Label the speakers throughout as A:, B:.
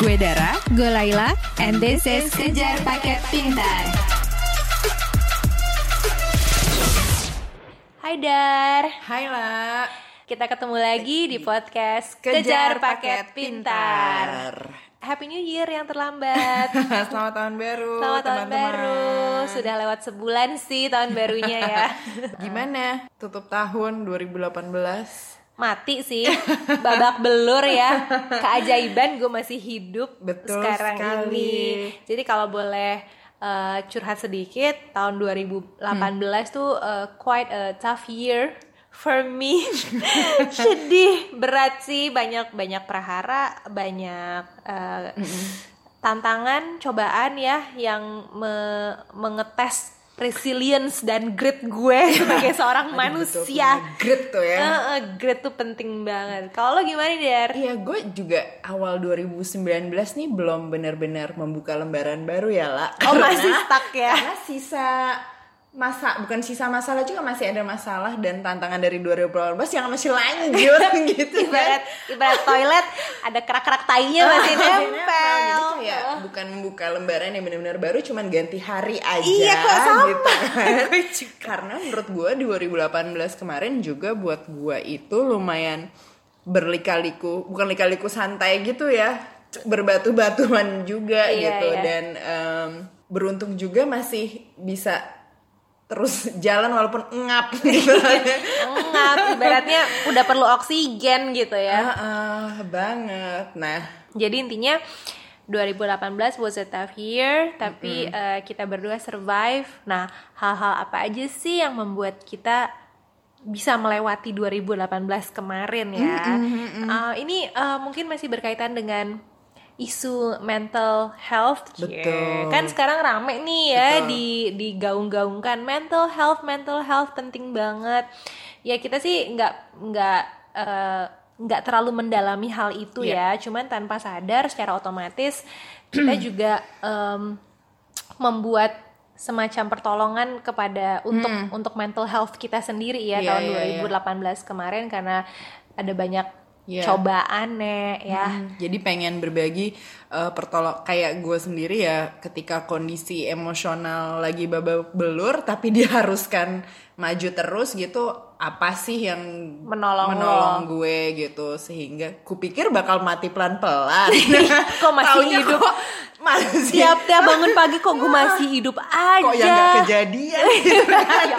A: Gue Dara,
B: Gue Laila,
A: and this is Kejar Paket Pintar.
B: Hai Dar,
C: Hai La
B: kita ketemu lagi di podcast
C: Kejar Paket Pintar.
B: Happy New Year yang terlambat.
C: Selamat tahun baru
B: Selamat tahun
C: teman-teman.
B: baru. Sudah lewat sebulan sih tahun barunya ya.
C: Gimana tutup tahun 2018?
B: Mati sih, babak belur ya. Keajaiban gue masih hidup
C: Betul
B: sekarang
C: sekali.
B: ini. Jadi kalau boleh eh, curhat sedikit, tahun 2018 tuh eh, quite a tough year for me. Sedih, berat sih, banyak banyak prahara, banyak eh, tantangan, cobaan ya yang me- mengetes resilience dan grit gue sebagai seorang manusia.
C: Grit tuh ya
B: Heeh, grit tuh penting banget. Kalau lo gimana Dar?
C: Iya gue juga awal 2019 nih belum benar-benar membuka lembaran baru ya La
B: Oh
C: Karena-
B: masih stuck ya?
C: Karena sisa masa bukan sisa masalah juga masih ada masalah dan tantangan dari 2018 yang masih lanjut gitu
B: Ibarat
C: kan
B: ibarat toilet ada kerak-kerak tainya masih
C: Masih
B: nempel.
C: Jadi kayak bukan membuka lembaran yang benar-benar baru cuman ganti hari aja
B: Iya, kok sama?
C: gitu kan. Karena menurut gue 2018 kemarin juga buat gue itu lumayan berlika-liku, bukan lika-liku santai gitu ya. Berbatu-batuan juga
B: Iya,
C: gitu
B: iya.
C: dan em, beruntung juga masih bisa terus jalan walaupun ngap gitu.
B: Engap, ibaratnya udah perlu oksigen gitu ya.
C: Ah, ah, banget. Nah,
B: Jadi intinya 2018 was a tough year, tapi eh, kita berdua survive. Nah, hal-hal apa aja sih yang membuat kita bisa melewati 2018 kemarin ya? Eh, ini eh, mungkin masih berkaitan dengan isu mental health.
C: Betul.
B: Kan sekarang rame nih ya
C: Betul.
B: di digaung-gaungkan mental health, mental health penting banget. Ya kita sih nggak nggak eh, nggak terlalu mendalami hal itu
C: Iya.
B: ya, cuman tanpa sadar secara otomatis kita juga em, membuat semacam pertolongan kepada untuk untuk mental health kita sendiri ya
C: Iya,
B: tahun
C: iya.
B: 2018 kemarin karena ada banyak
C: Iya.
B: cobaan nih ya.
C: Hmm, jadi pengen berbagi eh, pertolong kayak gue sendiri ya ketika kondisi emosional lagi babak belur tapi diharuskan maju terus gitu apa sih yang
B: Menolong
C: menolong gue gitu sehingga kupikir bakal mati pelan-pelan
B: Kok masih
C: Taunya
B: hidup?
C: kok masih
B: Tiap-tiap bangun pagi kok gue masih hidup aja.
C: kok yang gak kejadian gitu? Kan
B: Ya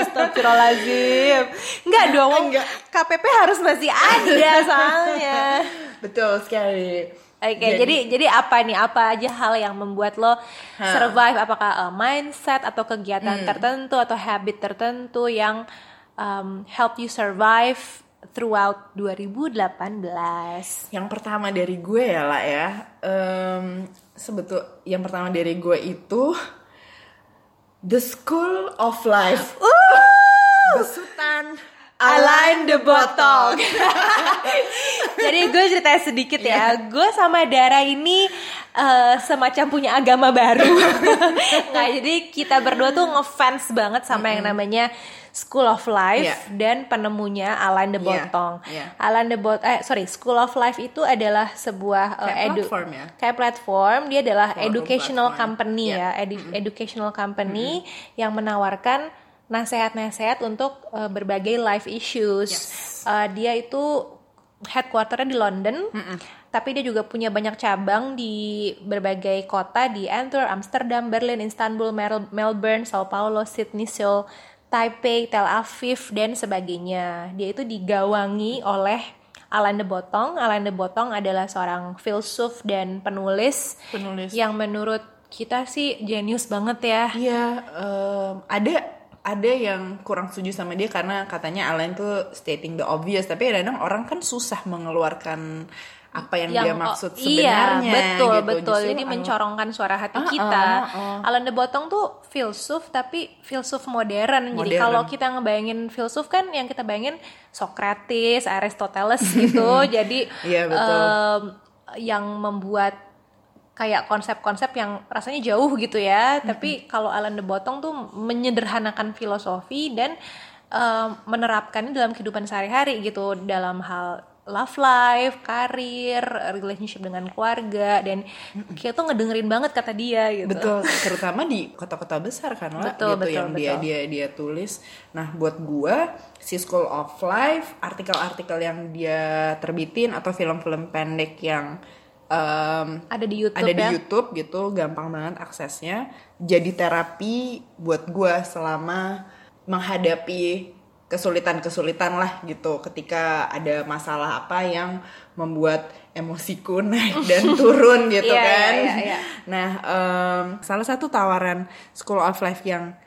B: Astagfirullahaladzim. Enggak dong.
C: Enggak.
B: KPP harus masih ada soalnya.
C: Betul sekali.
B: Oke,
C: Jadi-
B: jadi jadi apa nih? Apa aja hal yang membuat lo survive? Apakah uh, mindset atau kegiatan tertentu atau habit tertentu yang um, help you survive throughout 2018?
C: Yang pertama dari gue ya lah ya, em, sebetul yang pertama dari gue itu The School of Life. Besutan
B: Align the bottle. Jadi gue cerita sedikit ya. Gue sama Dara ini eh, semacam punya agama baru. nah, jadi kita berdua tuh ngefans banget sama yang namanya School of Life
C: Iya.
B: dan penemunya Align the
C: Iya,
B: Botong.
C: iya.
B: Align the Bot eh sorry, School of Life itu adalah sebuah eh,
C: Kayak platform ya?
B: Kayak platform, dia adalah
C: Forum
B: educational
C: platform.
B: company
C: Iya.
B: ya, edu- educational company yang menawarkan nasehat-nasehat untuk uh, berbagai life issues. Uh, dia itu headquarternya di London, tapi dia juga punya banyak cabang di berbagai kota di Antwerp, Amsterdam, Berlin, Istanbul, Mel- Melbourne, Sao Paulo, Sydney, Seoul, Taipei, Tel Aviv dan sebagainya. Dia itu digawangi oleh Alain de Botong. Alain de Botong adalah seorang filsuf dan penulis,
C: Penulis.
B: yang menurut kita sih jenius banget ya.
C: Iya, em, ada ada yang kurang setuju sama dia karena katanya Alan tuh stating the obvious, tapi kadang orang kan susah mengeluarkan apa yang, dia maksud
B: oh, iya,
C: sebenarnya.
B: betul
C: gitu.
B: betul
C: Justru
B: jadi
C: Alan-
B: mencorongkan suara hati
C: Ah,
B: kita
C: ah, ah.
B: Alan de Botong tuh filsuf tapi filsuf modern, jadi
C: Modern.
B: kalau kita ngebayangin filsuf kan yang kita bayangin Socrates Aristoteles gitu jadi
C: Iya, betul.
B: em, yang membuat kayak konsep-konsep yang rasanya jauh gitu ya tapi kalau Alan de Botong tuh menyederhanakan filosofi dan em, menerapkannya dalam kehidupan sehari-hari gitu dalam hal love life, karir, relationship dengan keluarga dan kita tuh ngedengerin banget kata dia gitu.
C: Betul, terutama di kota-kota besar kan lah
B: Betul,
C: gitu
B: betul,
C: yang dia
B: betul.
C: dia dia tulis. Nah, buat gua si School of Life, artikel-artikel yang dia terbitin atau film-film pendek yang em,
B: Ada di YouTube
C: ada
B: ya.
C: di YouTube gitu, gampang banget aksesnya. Jadi terapi buat gua selama menghadapi kesulitan-kesulitan lah gitu ketika ada masalah apa yang membuat emosiku naik dan turun gitu
B: Iya, iya,
C: kan.
B: iya, iya.
C: Nah, em, salah satu tawaran School of Life yang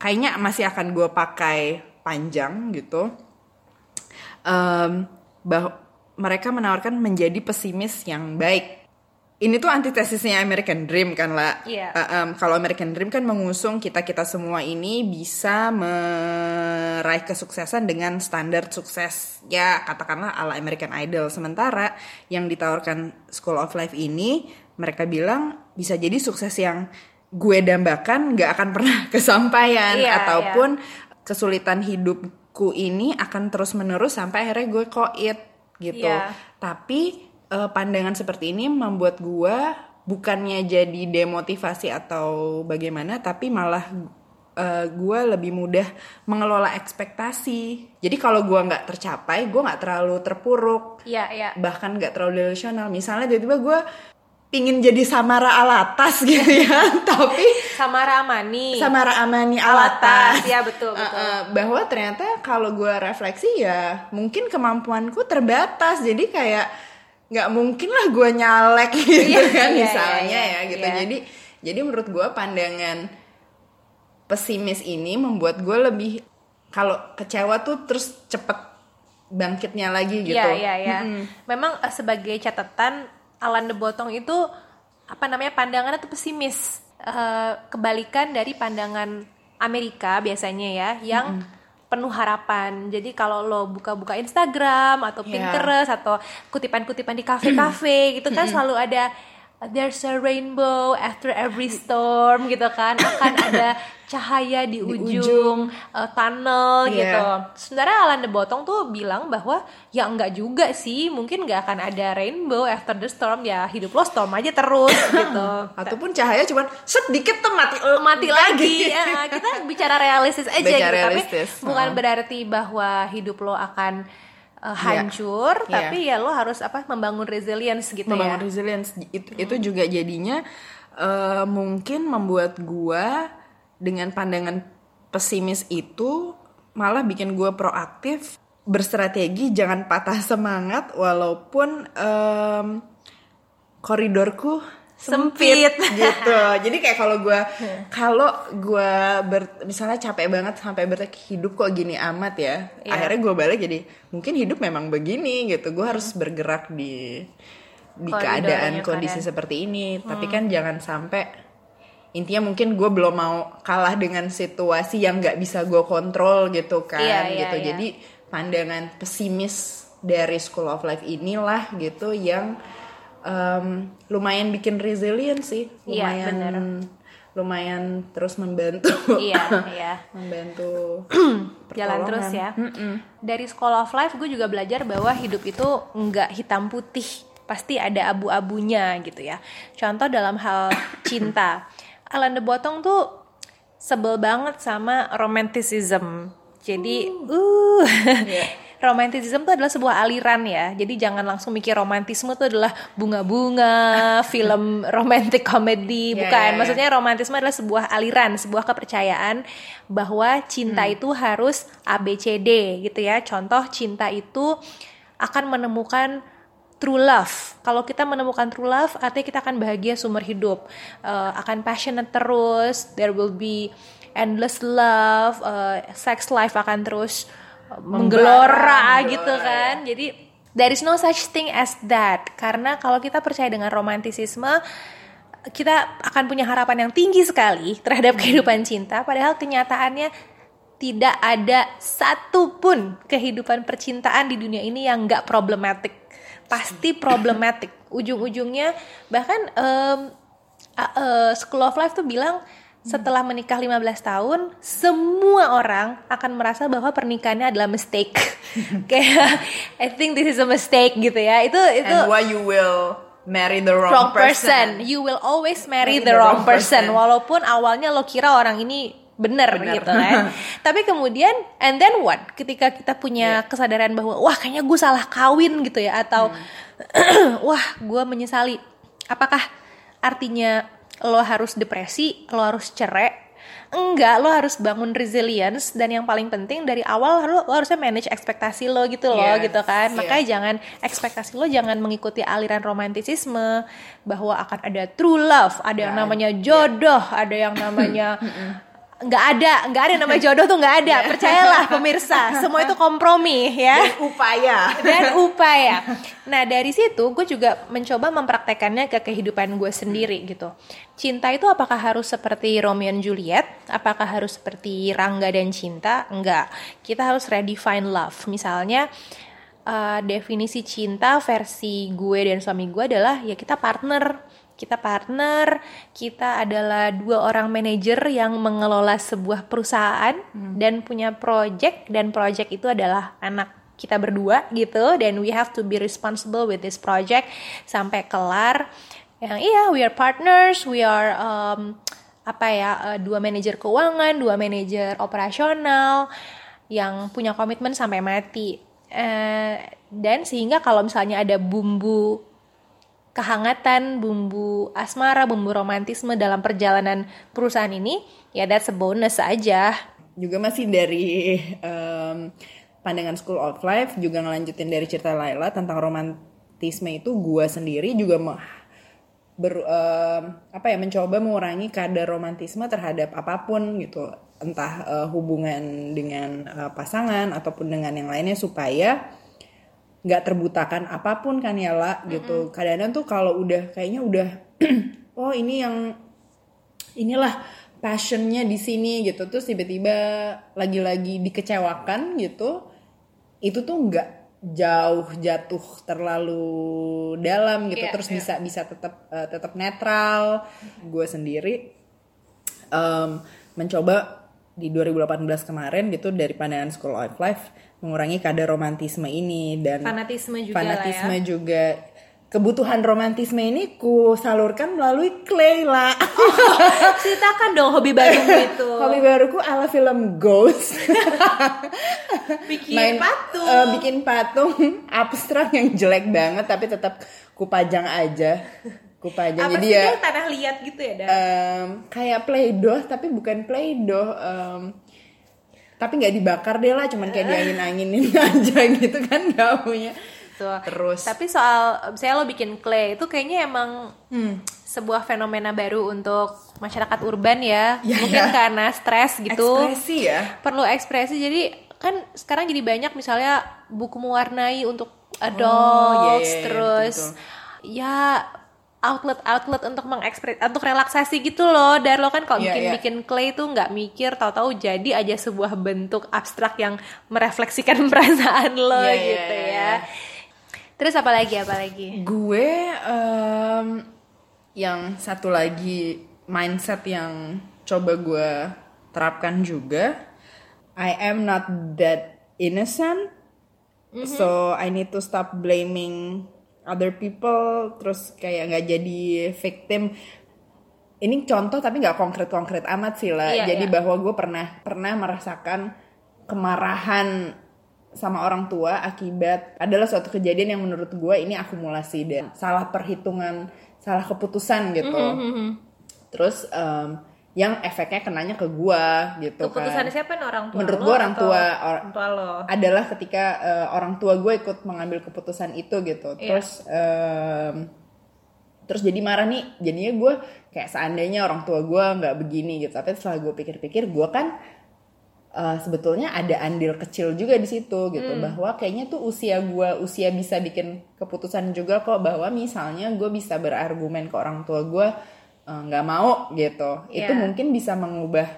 C: kayaknya masih akan gue pakai panjang gitu, em, bah mereka menawarkan menjadi pesimis yang baik. Ini tuh antitesisnya American Dream kan lah.
B: Iya.
C: Eh, em, kalau American Dream kan mengusung kita kita semua ini bisa meraih kesuksesan dengan standar sukses ya katakanlah ala American Idol. Sementara yang ditawarkan School of Life ini mereka bilang bisa jadi sukses yang gue dambakan nggak akan pernah kesampaian
B: Iya,
C: ataupun kesulitan hidupku ini akan terus menerus sampai akhirnya gue koit gitu.
B: Iya.
C: Tapi eh, pandangan seperti ini membuat gue bukannya jadi demotivasi atau bagaimana, tapi malah eh, gue lebih mudah mengelola ekspektasi. Jadi kalau gue nggak tercapai, gue nggak terlalu terpuruk,
B: Iya, iya.
C: bahkan nggak terlalu delusional. Misalnya tiba-tiba gue pingin jadi Samara Alatas gitu ya, tapi
B: Samara Amani.
C: Samara Amani
B: Alatas.
C: Alatas.
B: Ya, betul, betul.
C: Uh, uh, bahwa ternyata kalau gue refleksi ya mungkin kemampuanku terbatas. Jadi kayak nggak mungkin lah gue nyalek gitu
B: Iya,
C: kan
B: iya,
C: misalnya
B: iya, iya,
C: ya gitu.
B: iya.
C: Jadi jadi menurut gue pandangan pesimis ini membuat gue lebih kalau kecewa tuh terus cepet bangkitnya lagi gitu.
B: Iya, iya, iya. Memang eh, sebagai catatan Alan de Botong itu apa namanya pandangannya tuh pesimis. Eh, kebalikan dari pandangan Amerika biasanya ya yang penuh harapan. Jadi kalau lo buka-buka Instagram atau
C: Iya.
B: Pinterest atau kutipan-kutipan di kafe-kafe gitu kan selalu ada there's a rainbow after every storm gitu kan akan ada cahaya di, ujung, eh, tunnel
C: Iya.
B: gitu. Sebenarnya Alan de Botong tuh bilang bahwa ya enggak juga sih, mungkin nggak akan ada rainbow after the storm ya hidup lo storm aja terus gitu.
C: Ataupun cahaya cuman set dikit tuh mati
B: mati lagi. Ya, kita bicara realistis aja
C: Bicara
B: gitu,
C: realistis.
B: tapi bukan
C: Heeh.
B: berarti bahwa hidup lo akan uh, hancur,
C: Iya.
B: tapi ya lo harus apa membangun resilience gitu
C: membangun
B: ya.
C: resilience itu itu juga jadinya eh, mungkin membuat gua dengan pandangan pesimis itu malah bikin gua proaktif berstrategi jangan patah semangat walaupun em, koridorku
B: Sempit.
C: gitu jadi kayak kalau gua kalau gua ber- misalnya capek banget sampai bertek hidup kok gini amat ya
B: Iya.
C: akhirnya gua balik jadi mungkin hidup memang begini gitu gua harus bergerak di di
B: Koridornya,
C: keadaan kondisi
B: keadaan.
C: seperti ini tapi kan jangan sampai intinya mungkin gue belum mau kalah dengan situasi yang nggak bisa gue kontrol gitu kan
B: Iya, iya,
C: gitu
B: iya.
C: jadi pandangan pesimis dari School of Life inilah gitu yang em, lumayan bikin resilient sih
B: Iya,
C: lumayan
B: bener.
C: lumayan terus membantu
B: Iya, iya.
C: membantu
B: Jalan terus ya. Dari School of Life gue juga belajar bahwa hidup itu nggak hitam putih, pasti ada abu-abunya gitu ya. Contoh dalam hal cinta, Alan de Botong tuh sebel banget sama romanticism. Jadi, uh, romanticism itu adalah sebuah aliran ya. Jadi jangan langsung mikir romantisme itu adalah bunga-bunga, film romantic comedy,
C: Ya,
B: bukan.
C: ya, ya.
B: Maksudnya romantisme adalah sebuah aliran, sebuah kepercayaan bahwa cinta
C: Hmm.
B: itu harus ABCD gitu ya. Contoh cinta itu akan menemukan true love. Kalau kita menemukan true love, artinya kita akan bahagia seumur hidup, Eh, akan passionate terus. There will be endless love, eh, sex life akan terus eh, menggelora
C: Membara,
B: gitu kan. Jadi there is no such thing as that. Karena kalau kita percaya dengan romantisisme, kita akan punya harapan yang tinggi sekali terhadap kehidupan cinta. Padahal kenyataannya tidak ada satupun kehidupan percintaan di dunia ini yang nggak problematik. Pasti problematik. Ujung-ujungnya bahkan em, a- eh, School of Life tuh bilang setelah menikah 15 tahun, semua orang akan merasa bahwa pernikahannya adalah mistake. Kayak I think this is a mistake gitu ya. Itu itu
C: And why you will marry the wrong,
B: wrong person. You will always marry the, wrong, person. Walaupun awalnya lo kira orang ini bener,
C: Bener.
B: gitu kan. Tapi kemudian and then what? Ketika kita punya kesadaran bahwa wah kayaknya gue salah kawin gitu ya atau wah gue menyesali. Apakah artinya lo harus depresi, lo harus cerai? Enggak, lo harus bangun resilience dan yang paling penting dari awal lo, lo harusnya manage ekspektasi lo gitu loh
C: Yes,
B: gitu kan.
C: yeah.
B: Makanya jangan ekspektasi lo jangan mengikuti aliran romantisisme bahwa akan ada true love, ada yang
C: Nggak
B: namanya jodoh, ada yang namanya nggak ada, nggak ada namanya jodoh tuh nggak ada. Percayalah pemirsa, semua itu kompromi ya
C: Dan upaya.
B: dan upaya. Nah dari situ gue juga mencoba mempraktekannya ke kehidupan gue sendiri gitu. Cinta itu apakah harus seperti Romeo and Juliet? Apakah harus seperti Rangga dan Cinta? Enggak. Kita harus redefine love. Misalnya eh, definisi cinta versi gue dan suami gue adalah ya kita partner. Kita partner, kita adalah dua orang manajer yang mengelola sebuah perusahaan dan punya project dan project itu adalah anak kita berdua gitu dan we have to be responsible with this project sampai kelar. Yang iya we are partners we are um, apa ya uh, dua manajer keuangan dua manajer operasional yang punya komitmen sampai mati. Eh, dan sehingga kalau misalnya ada bumbu kehangatan, bumbu asmara, bumbu romantisme dalam perjalanan perusahaan ini, ya that's a bonus aja.
C: juga masih dari em, pandangan School of Life juga ngelanjutin dari cerita Laila tentang romantisme itu gua sendiri juga ber em, apa ya mencoba mengurangi kadar romantisme terhadap apa pun gitu entah eh, hubungan dengan eh, pasangan ataupun dengan yang lainnya supaya nggak terbutakan apa pun kan ya lah gitu. Kadang-kadang tuh kalau udah kayaknya udah oh ini yang inilah passionnya di sini gitu. Terus tiba-tiba lagi-lagi dikecewakan gitu itu tuh nggak jauh jatuh terlalu dalam gitu.
B: Iya,
C: terus
B: iya.
C: bisa bisa tetap eh, tetap netral. Gue sendiri em, mencoba di 2018 kemarin gitu dari pandangan School of Life mengurangi kadar romantisme ini dan
B: Fanatisme juga
C: fanatisme
B: lah ya.
C: juga kebutuhan romantisme ini ku salurkan melalui clay lah
B: Ceritakan dong hobi baru itu.
C: hobi baruku ala film Ghost
B: Bikin patung.
C: eh, bikin patung abstrak yang jelek banget tapi tetap kupajang aja kupajang
B: Apa
C: jadi
B: sih
C: ya
B: dia tanah liat gitu ya, Dan?
C: em, kayak playdoh tapi bukan playdoh em, tapi nggak dibakar deh lah cuman kayak diangin-anginin aja gitu kan nggak punya terus
B: Tapi soal saya lo bikin clay itu kayaknya emang sebuah fenomena baru untuk masyarakat urban ya.
C: Ya,
B: Mungkin
C: ya.
B: karena stres gitu.
C: ekspresi ya
B: Perlu ekspresi. Jadi kan sekarang jadi banyak misalnya buku mewarnai untuk adults
C: iya, iya,
B: terus ya outlet-outlet untuk mengekspres untuk relaksasi gitu loh. Dan lo kan kalau
C: Iya,
B: bikin
C: iya.
B: bikin clay tuh nggak mikir tahu-tahu jadi aja sebuah bentuk abstrak yang merefleksikan perasaan lo
C: Iya, iya,
B: gitu
C: iya,
B: ya. Terus apa lagi apa lagi?
C: Gue em, yang satu lagi mindset yang coba gue terapkan juga, I am not that innocent, so I need to stop blaming other people, terus kayak nggak jadi victim. Ini contoh tapi nggak konkret-konkret amat sih lah.
B: Iya,
C: jadi
B: iya.
C: bahwa gue pernah pernah merasakan kemarahan sama orang tua akibat adalah suatu kejadian yang menurut gue ini akumulasi dan salah perhitungan salah keputusan gitu
B: Mm-hmm,
C: terus em, yang efeknya kenanya ke gue gitu
B: Keputusan
C: kan
B: siapa nih orang tua?
C: Menurut gua orang tua, or-
B: orang tua lo.
C: adalah ketika eh, orang tua gue ikut mengambil keputusan itu gitu
B: Iya.
C: terus em, terus jadi marah nih jadinya gue kayak seandainya orang tua gue nggak begini gitu tapi setelah gue pikir-pikir gue kan eh, sebetulnya ada andil kecil juga di situ gitu
B: Hmm.
C: bahwa kayaknya tuh usia gue usia bisa bikin keputusan juga kok bahwa misalnya gue bisa berargumen ke orang tua gue eh, nggak mau gitu. Itu
B: Iya.
C: mungkin bisa mengubah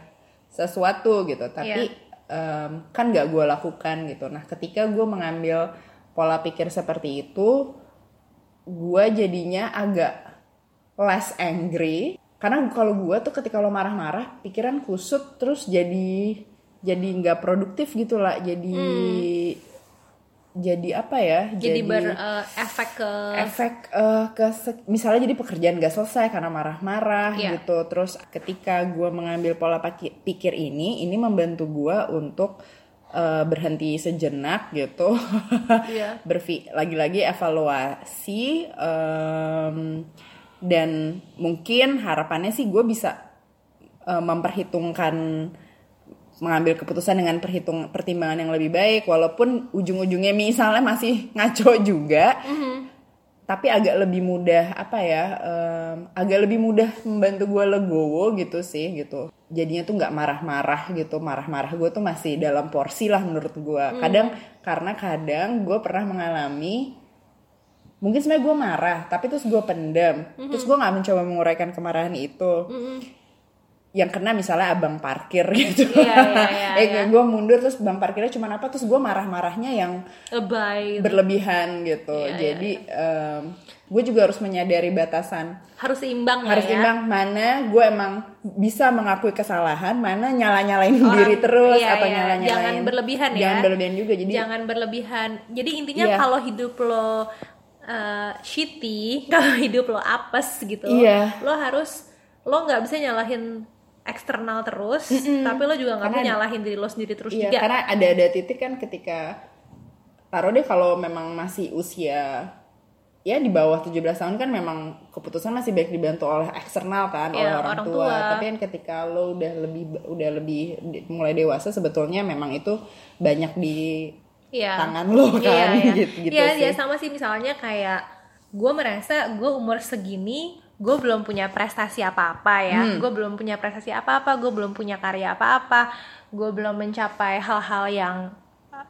C: sesuatu gitu. Tapi em, kan nggak gue lakukan gitu. Nah ketika gue mengambil pola pikir seperti itu gue jadinya agak less angry. Karena kalau gue tuh ketika lo marah-marah pikiran kusut terus jadi jadi nggak produktif gitu lah jadi jadi apa ya
B: Hmm. jadi, berefek ke
C: efek eh, ke misalnya jadi pekerjaan gak selesai karena marah-marah
B: Iya.
C: gitu terus ketika gue mengambil pola pikir ini ini membantu gue untuk eh, berhenti sejenak gitu
B: Iya.
C: berfi lagi-lagi evaluasi em, dan mungkin harapannya sih gue bisa eh, memperhitungkan mengambil keputusan dengan perhitung pertimbangan yang lebih baik walaupun ujung-ujungnya misalnya masih ngaco juga tapi agak lebih mudah apa ya em, agak lebih mudah membantu gue legowo gitu sih gitu. Jadinya tuh nggak marah-marah gitu marah-marah gue tuh masih dalam porsi lah menurut gue kadang karena kadang gue pernah mengalami mungkin sebenarnya gue marah tapi terus gue pendam terus gue nggak mencoba menguraikan kemarahan itu yang kena misalnya abang parkir gitu
B: Iya, iya, iya,
C: eh gue mundur terus bang parkirnya cuma apa terus gue marah-marahnya yang
B: lebay
C: berlebihan gitu
B: Iya,
C: jadi gue juga harus menyadari batasan
B: harus seimbang
C: harus
B: ya
C: imbang mana gue emang bisa mengakui kesalahan mana nyala nyalain diri terus
B: iya,
C: atau
B: iya.
C: nyala nyalain
B: Jangan berlebihan ya.
C: jangan berlebihan juga jadi
B: jangan berlebihan jadi intinya
C: Iya.
B: kalau hidup lo uh, shitty kalau hidup lo apes gitu
C: Iya.
B: lo harus lo nggak bisa nyalahin eksternal terus tapi lo juga nggak mau nyalahin diri lo sendiri terus
C: Iya,
B: juga
C: karena ada ada titik kan ketika taruh deh kalau memang masih usia ya di bawah 17 tahun kan memang keputusan masih baik dibantu oleh eksternal kan
B: Iya,
C: oleh orang,
B: orang
C: tua.
B: tua.
C: Tapi kan ketika lo udah lebih udah lebih mulai dewasa sebetulnya memang itu banyak di
B: Iya.
C: tangan lo kan
B: Iya, iya.
C: gitu gitu
B: Iya,
C: sih.
B: iya, sama sih misalnya kayak gue merasa gue umur segini gue belum punya prestasi apa-apa ya.
C: Hmm.
B: gue belum punya prestasi apa-apa gue belum punya karya apa-apa. Gue belum mencapai hal-hal yang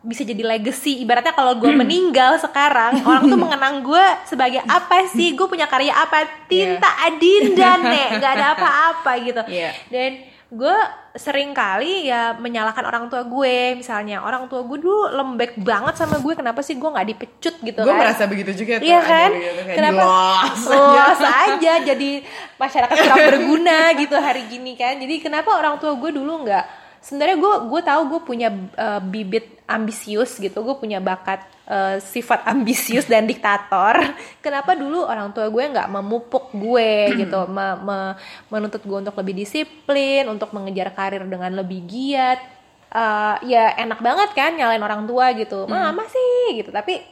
B: bisa jadi legacy. Ibaratnya kalau gue meninggal sekarang orang tuh mengenang gue sebagai apa sih? Gue punya karya apa? Tinta adinda nek. Nggak ada apa-apa gitu.
C: Iya.
B: dan gue sering kali ya menyalahkan orang tua gue misalnya orang tua gue dulu lembek banget sama gue kenapa sih gue nggak dipecut gitu
C: Gue
B: kan
C: merasa begitu juga tuh.
B: Iya kan?
C: begitu, kayak
B: Kenapa?
C: dilos aja.
B: Los aja jadi masyarakat kurang berguna gitu hari gini kan. Jadi kenapa orang tua gue dulu nggak? Sebenarnya gue gue tahu gue punya uh, bibit ambisius gitu. Gue punya bakat uh, sifat ambisius dan diktator. Kenapa dulu orang tua gue nggak memupuk gue gitu, me- me- menuntut gue untuk lebih disiplin, untuk mengejar karir dengan lebih giat. Uh, ya enak banget kan nyalain orang tua gitu. Mama sih gitu. Tapi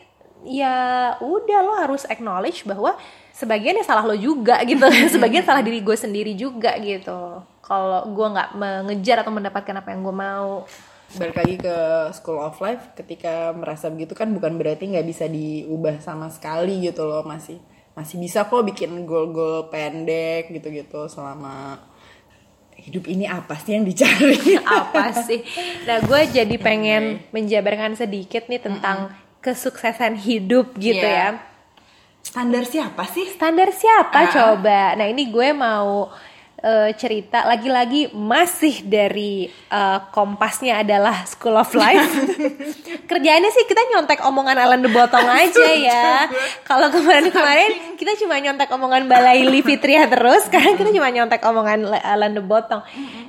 B: ya udah lo harus acknowledge bahwa sebagian ya salah lo juga gitu sebagian salah diri gue sendiri juga gitu kalau gue nggak mengejar atau mendapatkan apa yang gue mau.
C: Balik lagi ke school of life ketika merasa begitu kan bukan berarti nggak bisa diubah sama sekali gitu loh masih masih bisa kok bikin goal-goal pendek gitu-gitu selama hidup ini apa sih yang dicari?
B: Apa sih? Nah gue jadi pengen menjabarkan sedikit nih tentang kesuksesan hidup gitu
C: Iya.
B: ya.
C: Standar siapa sih?
B: Standar siapa
C: Ah.
B: coba? Nah ini gue mau eh, cerita. Lagi-lagi masih dari eh, kompasnya adalah School of Life. Kerjaannya sih kita nyontek omongan Alan de Botong aja ya. kalau kemarin-kemarin kita cuma nyontek omongan Balaili Fitria terus sekarang kita cuma nyontek omongan Alan de Botong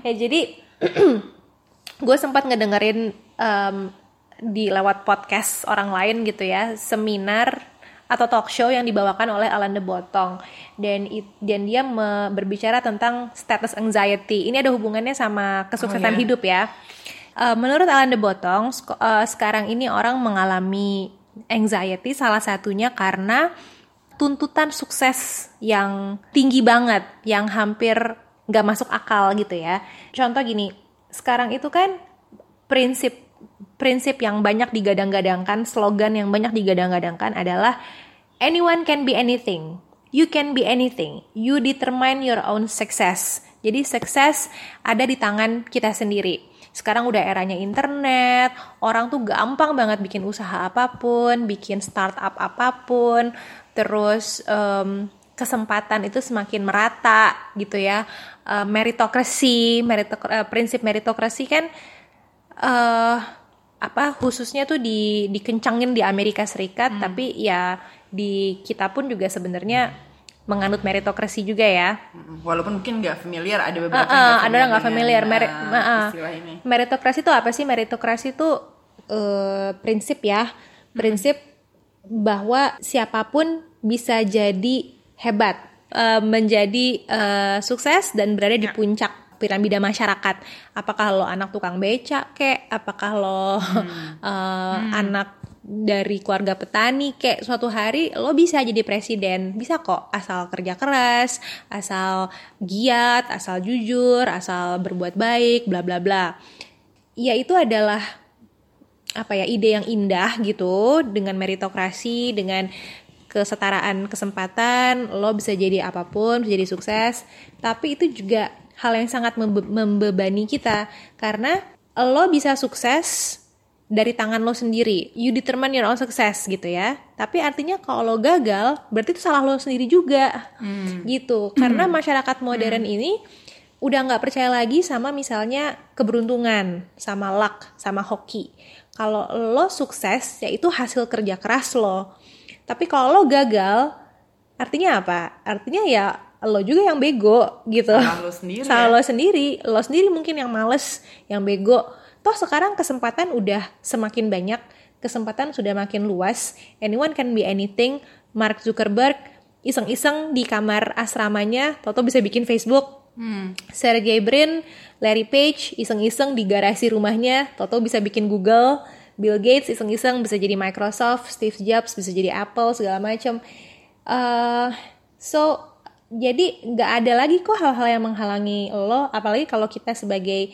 B: ya jadi gue sempat ngedengerin em, di lewat podcast orang lain gitu ya seminar atau talk show yang dibawakan oleh Alan de Botong dan it- dan dia me- berbicara tentang status anxiety. Ini ada hubungannya sama kesuksesan
C: Oh, ya.
B: hidup ya. Eh, menurut Alan de Botong sk- eh, sekarang ini orang mengalami anxiety salah satunya karena tuntutan sukses yang tinggi banget yang hampir nggak masuk akal gitu ya. Contoh gini sekarang itu kan prinsip prinsip yang banyak digadang-gadangkan slogan yang banyak digadang-gadangkan adalah anyone can be anything. You can be anything. You determine your own success. Jadi sukses ada di tangan kita sendiri. Sekarang udah eranya internet, orang tuh gampang banget bikin usaha apa pun, bikin startup apa pun, terus em, kesempatan itu semakin merata gitu ya. Eh, meritokrasi, meritok- eh, prinsip meritokrasi kan eh apa khususnya tuh di dikencangin di Amerika Serikat, tapi ya di kita pun juga sebenarnya menganut meritokrasi juga ya.
C: Walaupun mungkin nggak familiar, ada beberapa
B: Uh,
C: yang
B: ada yang nggak familiar. Meri-
C: uh,
B: uh, uh.
C: ini.
B: Meritokrasi itu apa sih? Meritokrasi itu eh, prinsip ya, prinsip bahwa siapa pun bisa jadi hebat, eh, menjadi eh, sukses dan berada di puncak piramida masyarakat. Apakah lo anak tukang becak kek? Apakah lo eh, anak dari keluarga petani kek suatu hari lo bisa jadi presiden. Bisa kok asal kerja keras asal giat asal jujur asal berbuat baik bla bla bla. Ya itu adalah apa ya ide yang indah gitu. Dengan meritokrasi dengan kesetaraan kesempatan lo bisa jadi apa pun bisa jadi sukses. Tapi itu juga hal yang sangat membe- membebani kita. Karena lo bisa sukses dari tangan lo sendiri. You determine your own success gitu ya. Tapi artinya kalau lo gagal berarti itu salah lo sendiri juga. Gitu. Karena masyarakat modern ini udah nggak percaya lagi sama misalnya keberuntungan, sama luck, sama hoki. Kalau lo sukses, ya itu hasil kerja keras lo. Tapi kalau lo gagal, artinya apa? Artinya ya lo juga yang bego gitu.
C: Salah lo sendiri
B: Salah
C: ya.
B: lo sendiri. Lo sendiri mungkin yang males, yang bego. Toh sekarang kesempatan udah semakin banyak, kesempatan sudah makin luas. Anyone can be anything. Mark Zuckerberg iseng-iseng di kamar asramanya, Toto bisa bikin Facebook. Sergey Brin, Larry Page iseng-iseng di garasi rumahnya, Toto bisa bikin Google. Bill Gates iseng-iseng bisa jadi Microsoft, Steve Jobs bisa jadi Apple segala macam. Eh, so jadi nggak ada lagi kok hal-hal yang menghalangi lo, apalagi kalau kita sebagai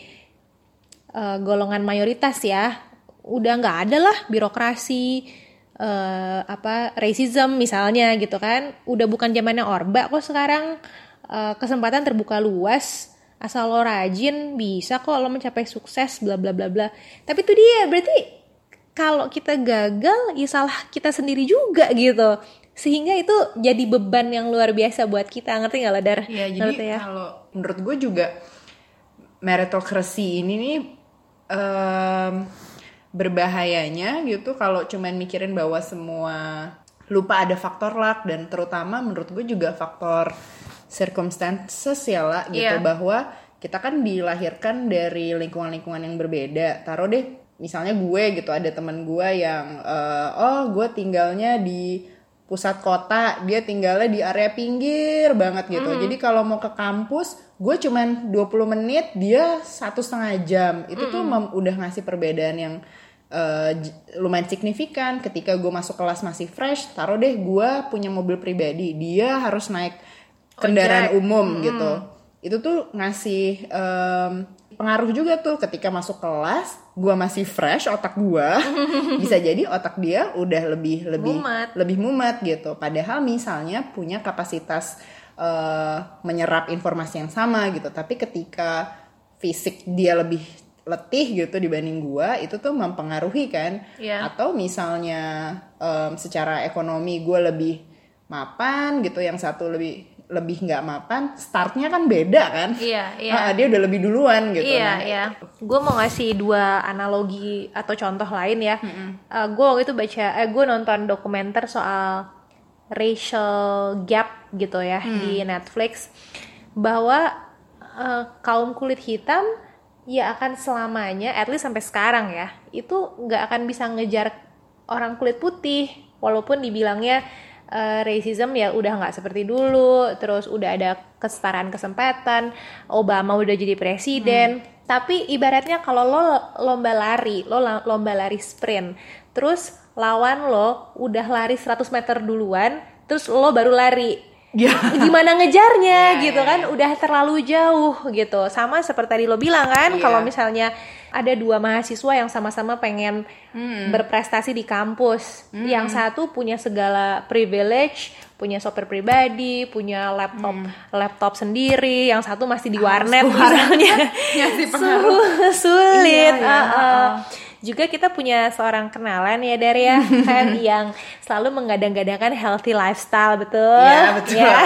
B: eh, golongan mayoritas ya, udah nggak ada lah birokrasi eh, apa racism misalnya gitu kan, udah bukan zamannya orba kok sekarang. Eh, kesempatan terbuka luas asal lo rajin bisa kok lo mencapai sukses bla bla bla bla. Tapi itu dia berarti kalau kita gagal ya salah kita sendiri juga gitu sehingga itu jadi beban yang luar biasa buat kita ngerti nggak lah dar
C: Iya, jadi
B: Ngerti ya?
C: kalau menurut gue juga meritokrasi ini nih em, berbahayanya gitu kalau cuman mikirin bahwa semua lupa ada faktor luck dan terutama menurut gue juga faktor circumstances ya lah gitu
B: Iya.
C: bahwa kita kan dilahirkan dari lingkungan-lingkungan yang berbeda taruh deh misalnya gue gitu ada teman gue yang eh, oh gue tinggalnya di pusat kota dia tinggalnya di area pinggir banget gitu. Jadi kalau mau ke kampus gue cuman 20 menit dia satu setengah jam. Itu tuh mem- udah ngasih perbedaan yang j- lumayan signifikan. Ketika gue masuk kelas masih fresh taruh deh gue punya mobil pribadi. Dia harus naik kendaraan umum gitu. Itu tuh ngasih em, pengaruh juga tuh. Ketika masuk kelas gua masih fresh otak gua. Bisa jadi otak dia udah lebih lebih
B: Mumet.
C: lebih mumet gitu. Padahal misalnya punya kapasitas eh, menyerap informasi yang sama gitu. Tapi ketika fisik dia lebih letih gitu dibanding gua itu tuh mempengaruhi kan?
B: Iya.
C: atau misalnya em, secara ekonomi gue lebih mapan gitu yang satu lebih lebih nggak mapan startnya kan beda kan
B: Iya, iya.
C: Ah, dia udah lebih duluan gitu
B: Iya,
C: Nah,
B: iya. Gue mau ngasih dua analogi atau contoh lain ya. gue waktu itu baca, eh gue nonton dokumenter soal racial gap gitu ya di Netflix, bahwa eh, kaum kulit hitam ya akan selamanya, at least sampai sekarang ya, itu nggak akan bisa ngejar orang kulit putih, walaupun dibilangnya eh, racism ya udah nggak seperti dulu, terus udah ada kesetaraan kesempatan, Obama udah jadi presiden, tapi ibaratnya kalau lo lomba lari, lo lomba lari sprint, terus lawan lo udah lari 100 meter duluan, terus lo baru lari.
C: Ya.
B: Gimana ngejarnya
C: Iya,
B: gitu
C: iya,
B: kan? Udah terlalu jauh gitu. Sama seperti tadi lo bilang kan,
C: Iya.
B: kalau misalnya ada dua mahasiswa yang sama-sama pengen
C: Hmm.
B: berprestasi di kampus. Yang satu punya segala privilege, punya sopir pribadi, punya laptop laptop sendiri, yang satu masih di warnet misalnya. Sulit.
C: Iya, iya.
B: Juga kita punya seorang kenalan ya Daria kan yang selalu menggadang-gadangkan healthy lifestyle betul.
C: Iya, betul.
B: Ya.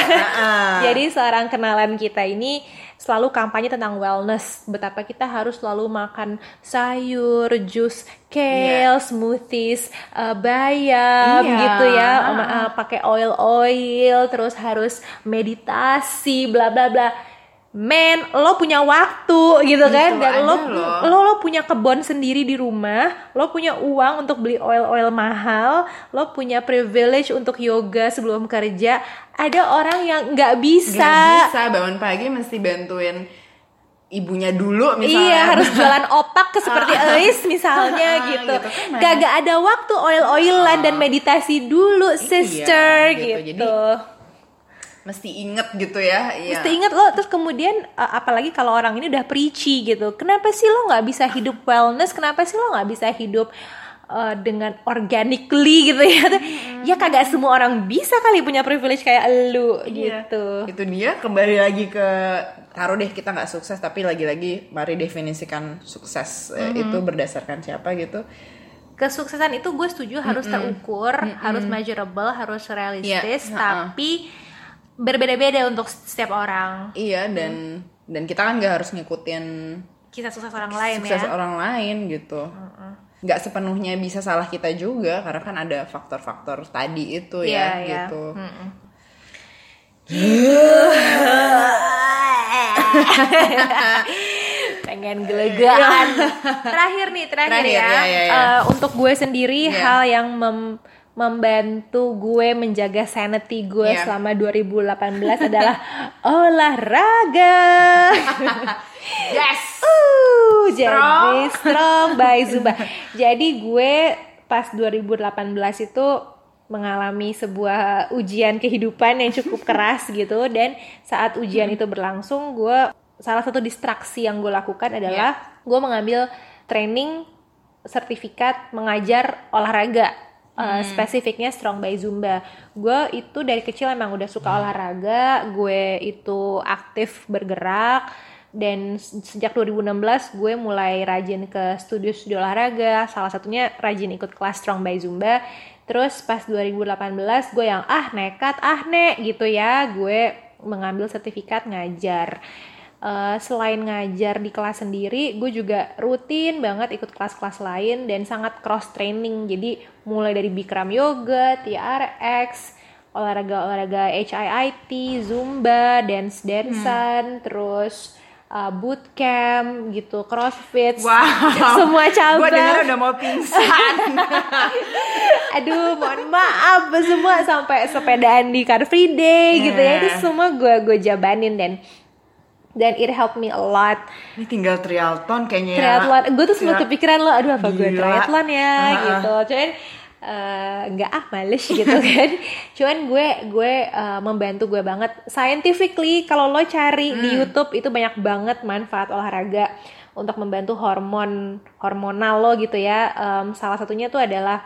B: Jadi seorang kenalan kita ini selalu kampanye tentang wellness, betapa kita harus selalu makan sayur, jus, kale, smoothies, uh, bayam
C: Iya.
B: gitu ya, um, uh, pakai oil-oil, terus harus meditasi, bla bla bla. Men, lo punya waktu gitu kan,
C: Gitu
B: dan lo, lo lo punya kebun sendiri di rumah, lo punya uang untuk beli oil-oil mahal, lo punya privilege untuk yoga sebelum kerja. Ada orang yang nggak bisa.
C: Gak bisa bangun pagi mesti bantuin ibunya dulu misalnya.
B: Iya harus jualan opak ke seperti Eis misalnya gitu.
C: Gitu kan,
B: Gak gak ada waktu oil-oilan dan meditasi dulu sister
C: gitu.
B: gitu.
C: Jadi, mesti inget gitu ya. Iya.
B: Mesti ingat lo terus kemudian uh, apalagi kalau orang ini udah preachy gitu. Kenapa sih lo nggak bisa hidup wellness? Kenapa sih lo nggak bisa hidup uh, dengan organically gitu ya? Ya kagak semua orang bisa kali punya privilege kayak lu
C: Iya.
B: gitu.
C: Itu dia kembali lagi ke taruh deh kita nggak sukses tapi lagi-lagi mari definisikan sukses Eh, itu berdasarkan siapa gitu.
B: kesuksesan itu gue setuju harus terukur, harus measurable, harus realistis,
C: Iya,
B: tapi berbeda-beda untuk setiap orang.
C: Iya dan dan kita kan nggak harus ngikutin
B: Kisah sukses orang lain
C: sukses
B: ya.
C: orang lain gitu. Nggak sepenuhnya bisa salah kita juga karena kan ada faktor-faktor tadi itu ya
B: iya.
C: gitu.
B: Pengen gelegaan. terakhir nih, terakhir,
C: Terakhir,
B: ya.
C: ya, ya, ya.
B: Eh, untuk gue sendiri
C: Iya.
B: hal yang mem- membantu gue menjaga sanity gue
C: Iya.
B: selama 2018 adalah olahraga.
C: Yes.
B: Uh, jadi
C: Strong.
B: strong by Zumba. Jadi gue pas 2018 itu mengalami sebuah ujian kehidupan yang cukup keras gitu dan saat ujian itu berlangsung gue salah satu distraksi yang gue lakukan adalah gue mengambil training sertifikat mengajar olahraga uh, spesifiknya strong by zumba. Gue itu dari kecil emang udah suka olahraga gue itu aktif bergerak dan se- sejak 2016 gue mulai rajin ke studio-studio olahraga salah satunya rajin ikut kelas strong by zumba. Terus pas 2018 gue yang ah nekat ah nek gitu ya gue mengambil sertifikat ngajar Eh, selain ngajar di kelas sendiri, gue juga rutin banget ikut kelas-kelas lain dan sangat cross training. Jadi mulai dari Bikram Yoga, TRX, olahraga-olahraga HIIT, Zumba, dance dancean, terus uh, bootcamp gitu, CrossFit,
C: Wow.
B: semua cabang.
C: Gue dengar udah mau pingsan.
B: Aduh, mohon maaf semua sampai sepedaan di Car Free Day gitu ya. Itu
C: Yeah.
B: semua gue gue jabanin dan dan it helped me a lot.
C: Ini tinggal triathlon kayaknya ya.
B: triathlon gue tuh sempat kepikiran lo aduh apa gue triathlon ya
C: Ah.
B: gitu cuman eh, nggak ah males gitu kan cuman gue gue eh, membantu gue banget scientifically kalau lo cari di
C: Hmm.
B: YouTube itu banyak banget manfaat olahraga untuk membantu hormon hormonal lo gitu ya Em, salah satunya tuh adalah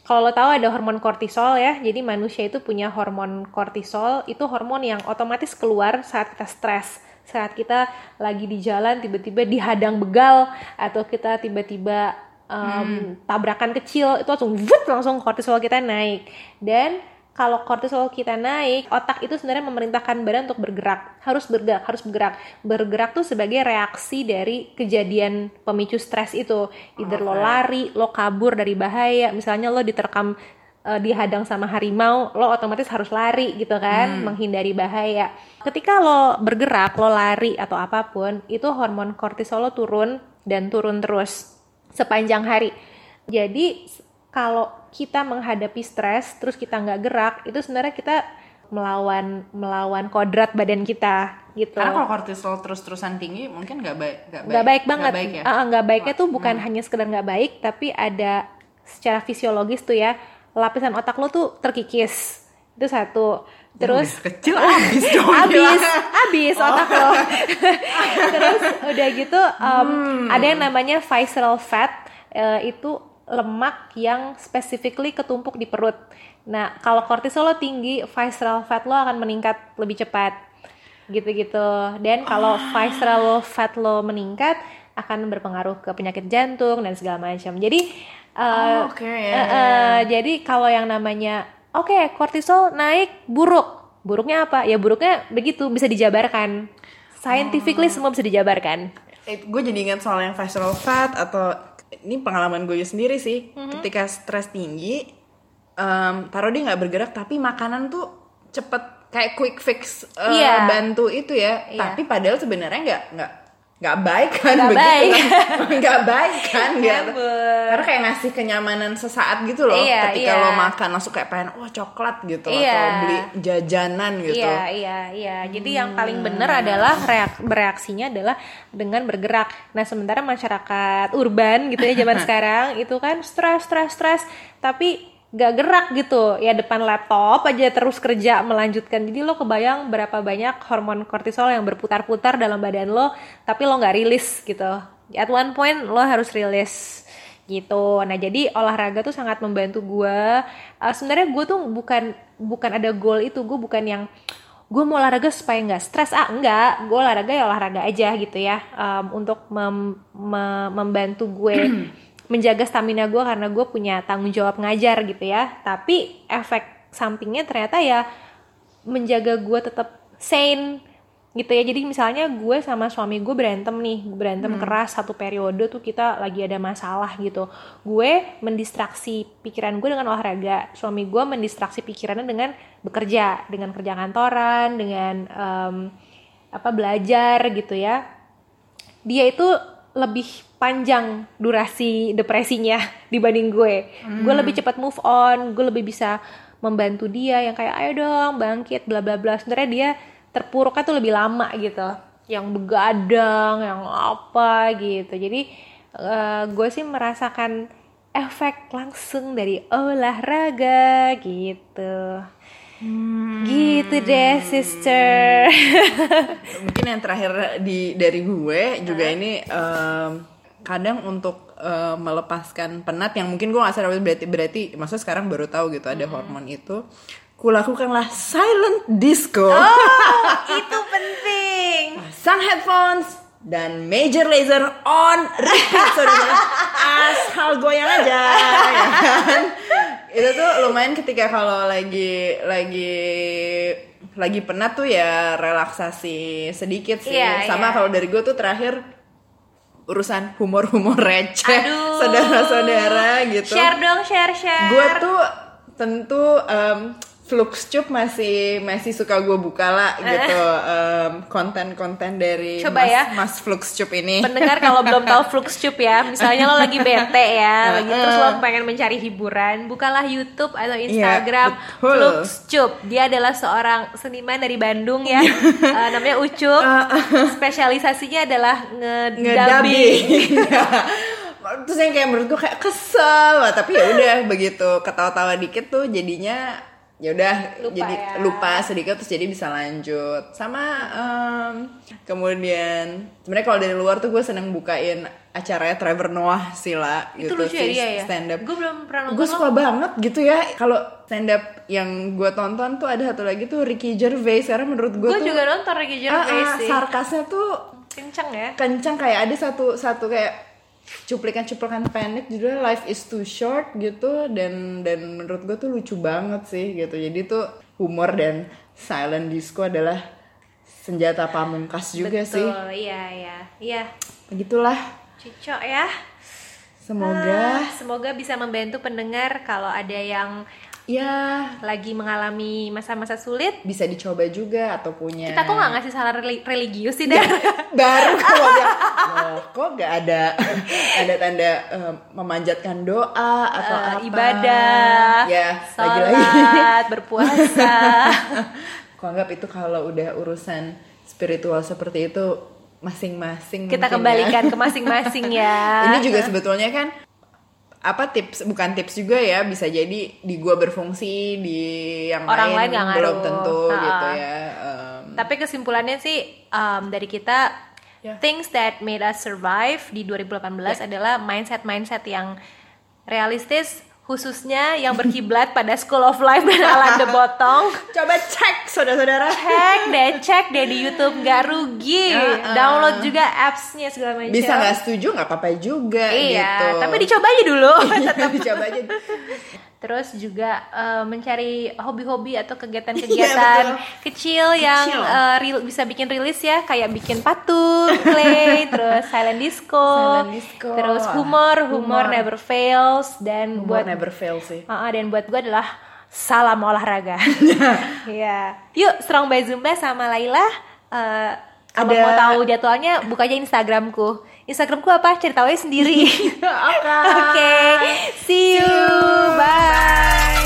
B: kalau lo tahu ada hormon kortisol ya, jadi manusia itu punya hormon kortisol, itu hormon yang otomatis keluar saat kita stres, saat kita lagi di jalan tiba-tiba dihadang begal atau kita tiba-tiba um, tabrakan kecil, itu langsung vut, langsung kortisol kita naik. Dan kalau kortisol kita naik, otak itu sebenarnya memerintahkan badan untuk bergerak, harus bergerak, harus bergerak. Bergerak tuh sebagai reaksi dari kejadian pemicu stres itu. Either lo
C: Oke.
B: lari, lo kabur dari bahaya, misalnya lo diterkam eh, dihadang sama harimau, lo otomatis harus lari gitu kan, menghindari bahaya. Ketika lo bergerak, lo lari atau apa pun, itu hormon kortisol lo turun dan turun terus sepanjang hari. Jadi kalau kita menghadapi stres, terus kita nggak gerak, itu sebenarnya kita melawan melawan kodrat badan kita gitu.
C: Karena kalau kortisol terus-terusan tinggi mungkin nggak baik. Nggak baik,
B: nggak baik banget.
C: Nggak baik ya?
B: Nggak baiknya tuh bukan hanya sekedar nggak baik, tapi ada secara fisiologis tuh ya lapisan otak lo tuh terkikis. Itu satu. Terus
C: Udah kecil abis dong.
B: abis
C: gila.
B: abis otak lo terus udah gitu um, ada yang namanya visceral fat eh, itu lemak yang specifically ketumpuk di perut nah kalau kortisol lo tinggi visceral fat lo akan meningkat lebih cepat gitu-gitu dan kalau visceral fat lo meningkat akan berpengaruh ke penyakit jantung dan segala macam jadi eh,
C: Oh,
B: eh,
C: ya,
B: eh, jadi kalau yang namanya oke kortisol naik buruk buruknya apa ya buruknya begitu bisa dijabarkan Scientifically semua bisa dijabarkan.
C: gue jadi ingat soal yang visceral fat atau ini pengalaman gue sendiri sih
B: Mhm.
C: ketika stres tinggi em, taruh dia nggak bergerak tapi makanan tuh cepet kayak quick fix eh,
B: Iya.
C: bantu itu ya
B: Iya.
C: tapi padahal sebenarnya nggak nggak nggak baik kan
B: Nggak
C: begitu
B: baik.
C: nggak baik kan gitu karena kayak ngasih kenyamanan sesaat gitu loh
B: Iya,
C: ketika
B: iya.
C: lo makan langsung kayak pengen wah coklat gitu
B: Iya.
C: atau beli jajanan gitu
B: Iya, iya, iya. Jadi yang paling benar adalah reak bereaksinya adalah dengan bergerak. Nah, sementara masyarakat urban gitu ya zaman sekarang itu kan stres, stres, stres, tapi gak gerak gitu. Ya depan laptop aja terus kerja melanjutkan. Jadi lo kebayang berapa banyak hormon kortisol yang berputar-putar dalam badan lo tapi lo nggak rilis gitu. At one point lo harus rilis gitu. Nah jadi olahraga tuh sangat membantu gue. Uh, Sebenarnya gue tuh bukan bukan ada goal itu, gue bukan yang gue mau olahraga supaya nggak stres. Ah enggak gue olahraga ya olahraga aja gitu ya. Um, untuk mem- me- membantu gue menjaga stamina gue karena gue punya tanggung jawab ngajar gitu ya. Tapi efek sampingnya ternyata ya menjaga gue tetap sane gitu ya. Jadi misalnya gue sama suami gue berantem nih berantem keras satu periode tuh kita lagi ada masalah gitu. Gue mendistraksi pikiran gue dengan olahraga suami gue mendistraksi pikirannya dengan bekerja dengan kerja kantoran dengan em, apa belajar gitu ya. Dia itu lebih panjang durasi depresinya dibanding gue. Gue lebih cepat move on, gue lebih bisa membantu dia yang kayak ayo dong bangkit bla bla bla. Sebenarnya dia terpuruknya tuh lebih lama gitu. Yang begadang, yang apa gitu. Jadi eh, gue sih merasakan efek langsung dari olahraga gitu. Gitu deh, sister.
C: mungkin yang terakhir di dari gue juga ini em, kadang untuk em, melepaskan penat yang mungkin gue nggak sadar berarti berarti maksudnya sekarang baru tahu gitu ada hormon itu kulakukanlah silent disco.
B: Itu penting.
C: pasang headphones dan major laser on repeat saudara. Asal goyang aja ya kan itu tuh lumayan ketika kalau lagi lagi lagi penat tuh ya relaksasi sedikit sih
B: Iya,
C: sama
B: iya.
C: kalau dari gue tuh terakhir urusan humor-humor receh saudara-saudara gitu
B: Share dong, share share.
C: gue tuh tentu em, Fluxcup masih masih suka gue buka lah gitu em, konten-konten dari
B: Coba
C: Mas,
B: ya.
C: Mas Fluxcup ini.
B: pendengar kalau belum tahu Fluxcup ya, misalnya lo lagi bete ya, lagi terus lo pengen mencari hiburan, bukalah YouTube atau Instagram
C: Iya, betul.
B: Fluxcup. Dia adalah seorang seniman dari Bandung ya, Eh, namanya Ucup. Spesialisasinya adalah ngedubbing.
C: Ngedabing. Terus yang kayak menurut gue kayak kesel, tapi ya udah begitu ketawa-tawa dikit tuh jadinya ya udah
B: Lupa
C: jadi
B: ya.
C: lupa sedikit terus jadi bisa lanjut sama em, kemudian sebenarnya kalau dari luar tuh gue seneng bukain acaranya Trevor Noah sila
B: Itu
C: gitu
B: lucu ya
C: si
B: dia ya.
C: stand up
B: Gue belum pernah
C: gue suka banget gitu ya kalau stand up yang gue tonton tuh ada satu lagi tuh Ricky Gervais karena menurut gue
B: Gue
C: tuh
B: juga nonton Ricky
C: ah,
B: Gervais
C: ah,
B: sih.
C: sarkasnya tuh
B: Kenceng ya.
C: kencang kayak ada satu satu kayak cuplikan-cuplikan pendek judulnya Life is too short gitu dan dan menurut gue tuh lucu banget sih gitu jadi tuh humor dan silent disco adalah senjata pamungkas juga sih
B: Betul, iya iya. Iya,
C: begitulah
B: cocok ya.
C: semoga
B: Ah, semoga bisa membantu pendengar kalau ada yang
C: ya
B: lagi mengalami masa-masa sulit.
C: bisa dicoba juga atau punya
B: Kita kok nggak ngasih reli- religius sih, Dan?
C: baru kalau bilang loh kok gak ada ada tanda eh, memanjatkan doa atau
B: Eh,
C: apa
B: ibadah,
C: ya lagi-lagi
B: sholat, berpuasa.
C: Aku anggap itu kalau udah urusan spiritual seperti itu masing-masing
B: Kita
C: mungkin
B: kembalikan
C: ya.
B: ke masing-masing ya.
C: Ini juga sebetulnya kan apa tips bukan tips juga ya bisa jadi di gua berfungsi di yang
B: Orang lain
C: lain, belum
B: ngaruh.
C: tentu
B: Ha-ha.
C: gitu ya. Em,
B: Tapi kesimpulannya sih um, dari kita
C: Ya.
B: things that made us survive di 2018 adalah mindset-mindset yang realistis khususnya yang berkiblat pada School of Life dan Alan de Botong.
C: coba cek saudara-saudara.
B: Cek deh, cek deh di YouTube nggak rugi.
C: Uh-uh.
B: Download juga apps-nya segala macam.
C: Bisa nggak setuju nggak apa-apa juga
B: Iya,
C: gitu.
B: tapi dicoba aja dulu.
C: Iya, dicoba aja.
B: Terus juga eh, mencari hobi-hobi atau
C: Iya,
B: kegiatan-kegiatan
C: betul.
B: kecil yang
C: Kecil.
B: eh, ril- bisa bikin rilis ya kayak bikin patung clay terus silent disco,
C: Silent disco.
B: terus humor, humor
C: Humor.
B: never fails dan
C: Buat
B: buat
C: never fail sih.
B: Ah, ah, dan buat gue adalah salam olahraga. Iya. Yuk Strong by Zumba sama Laila. eh, kalau
C: Ada-
B: mau tahu jadwalnya buka aja Instagramku. Instagramku apa? Cari sendiri.
C: Oke.
B: okay. okay. See you. See you. Bye. Bye.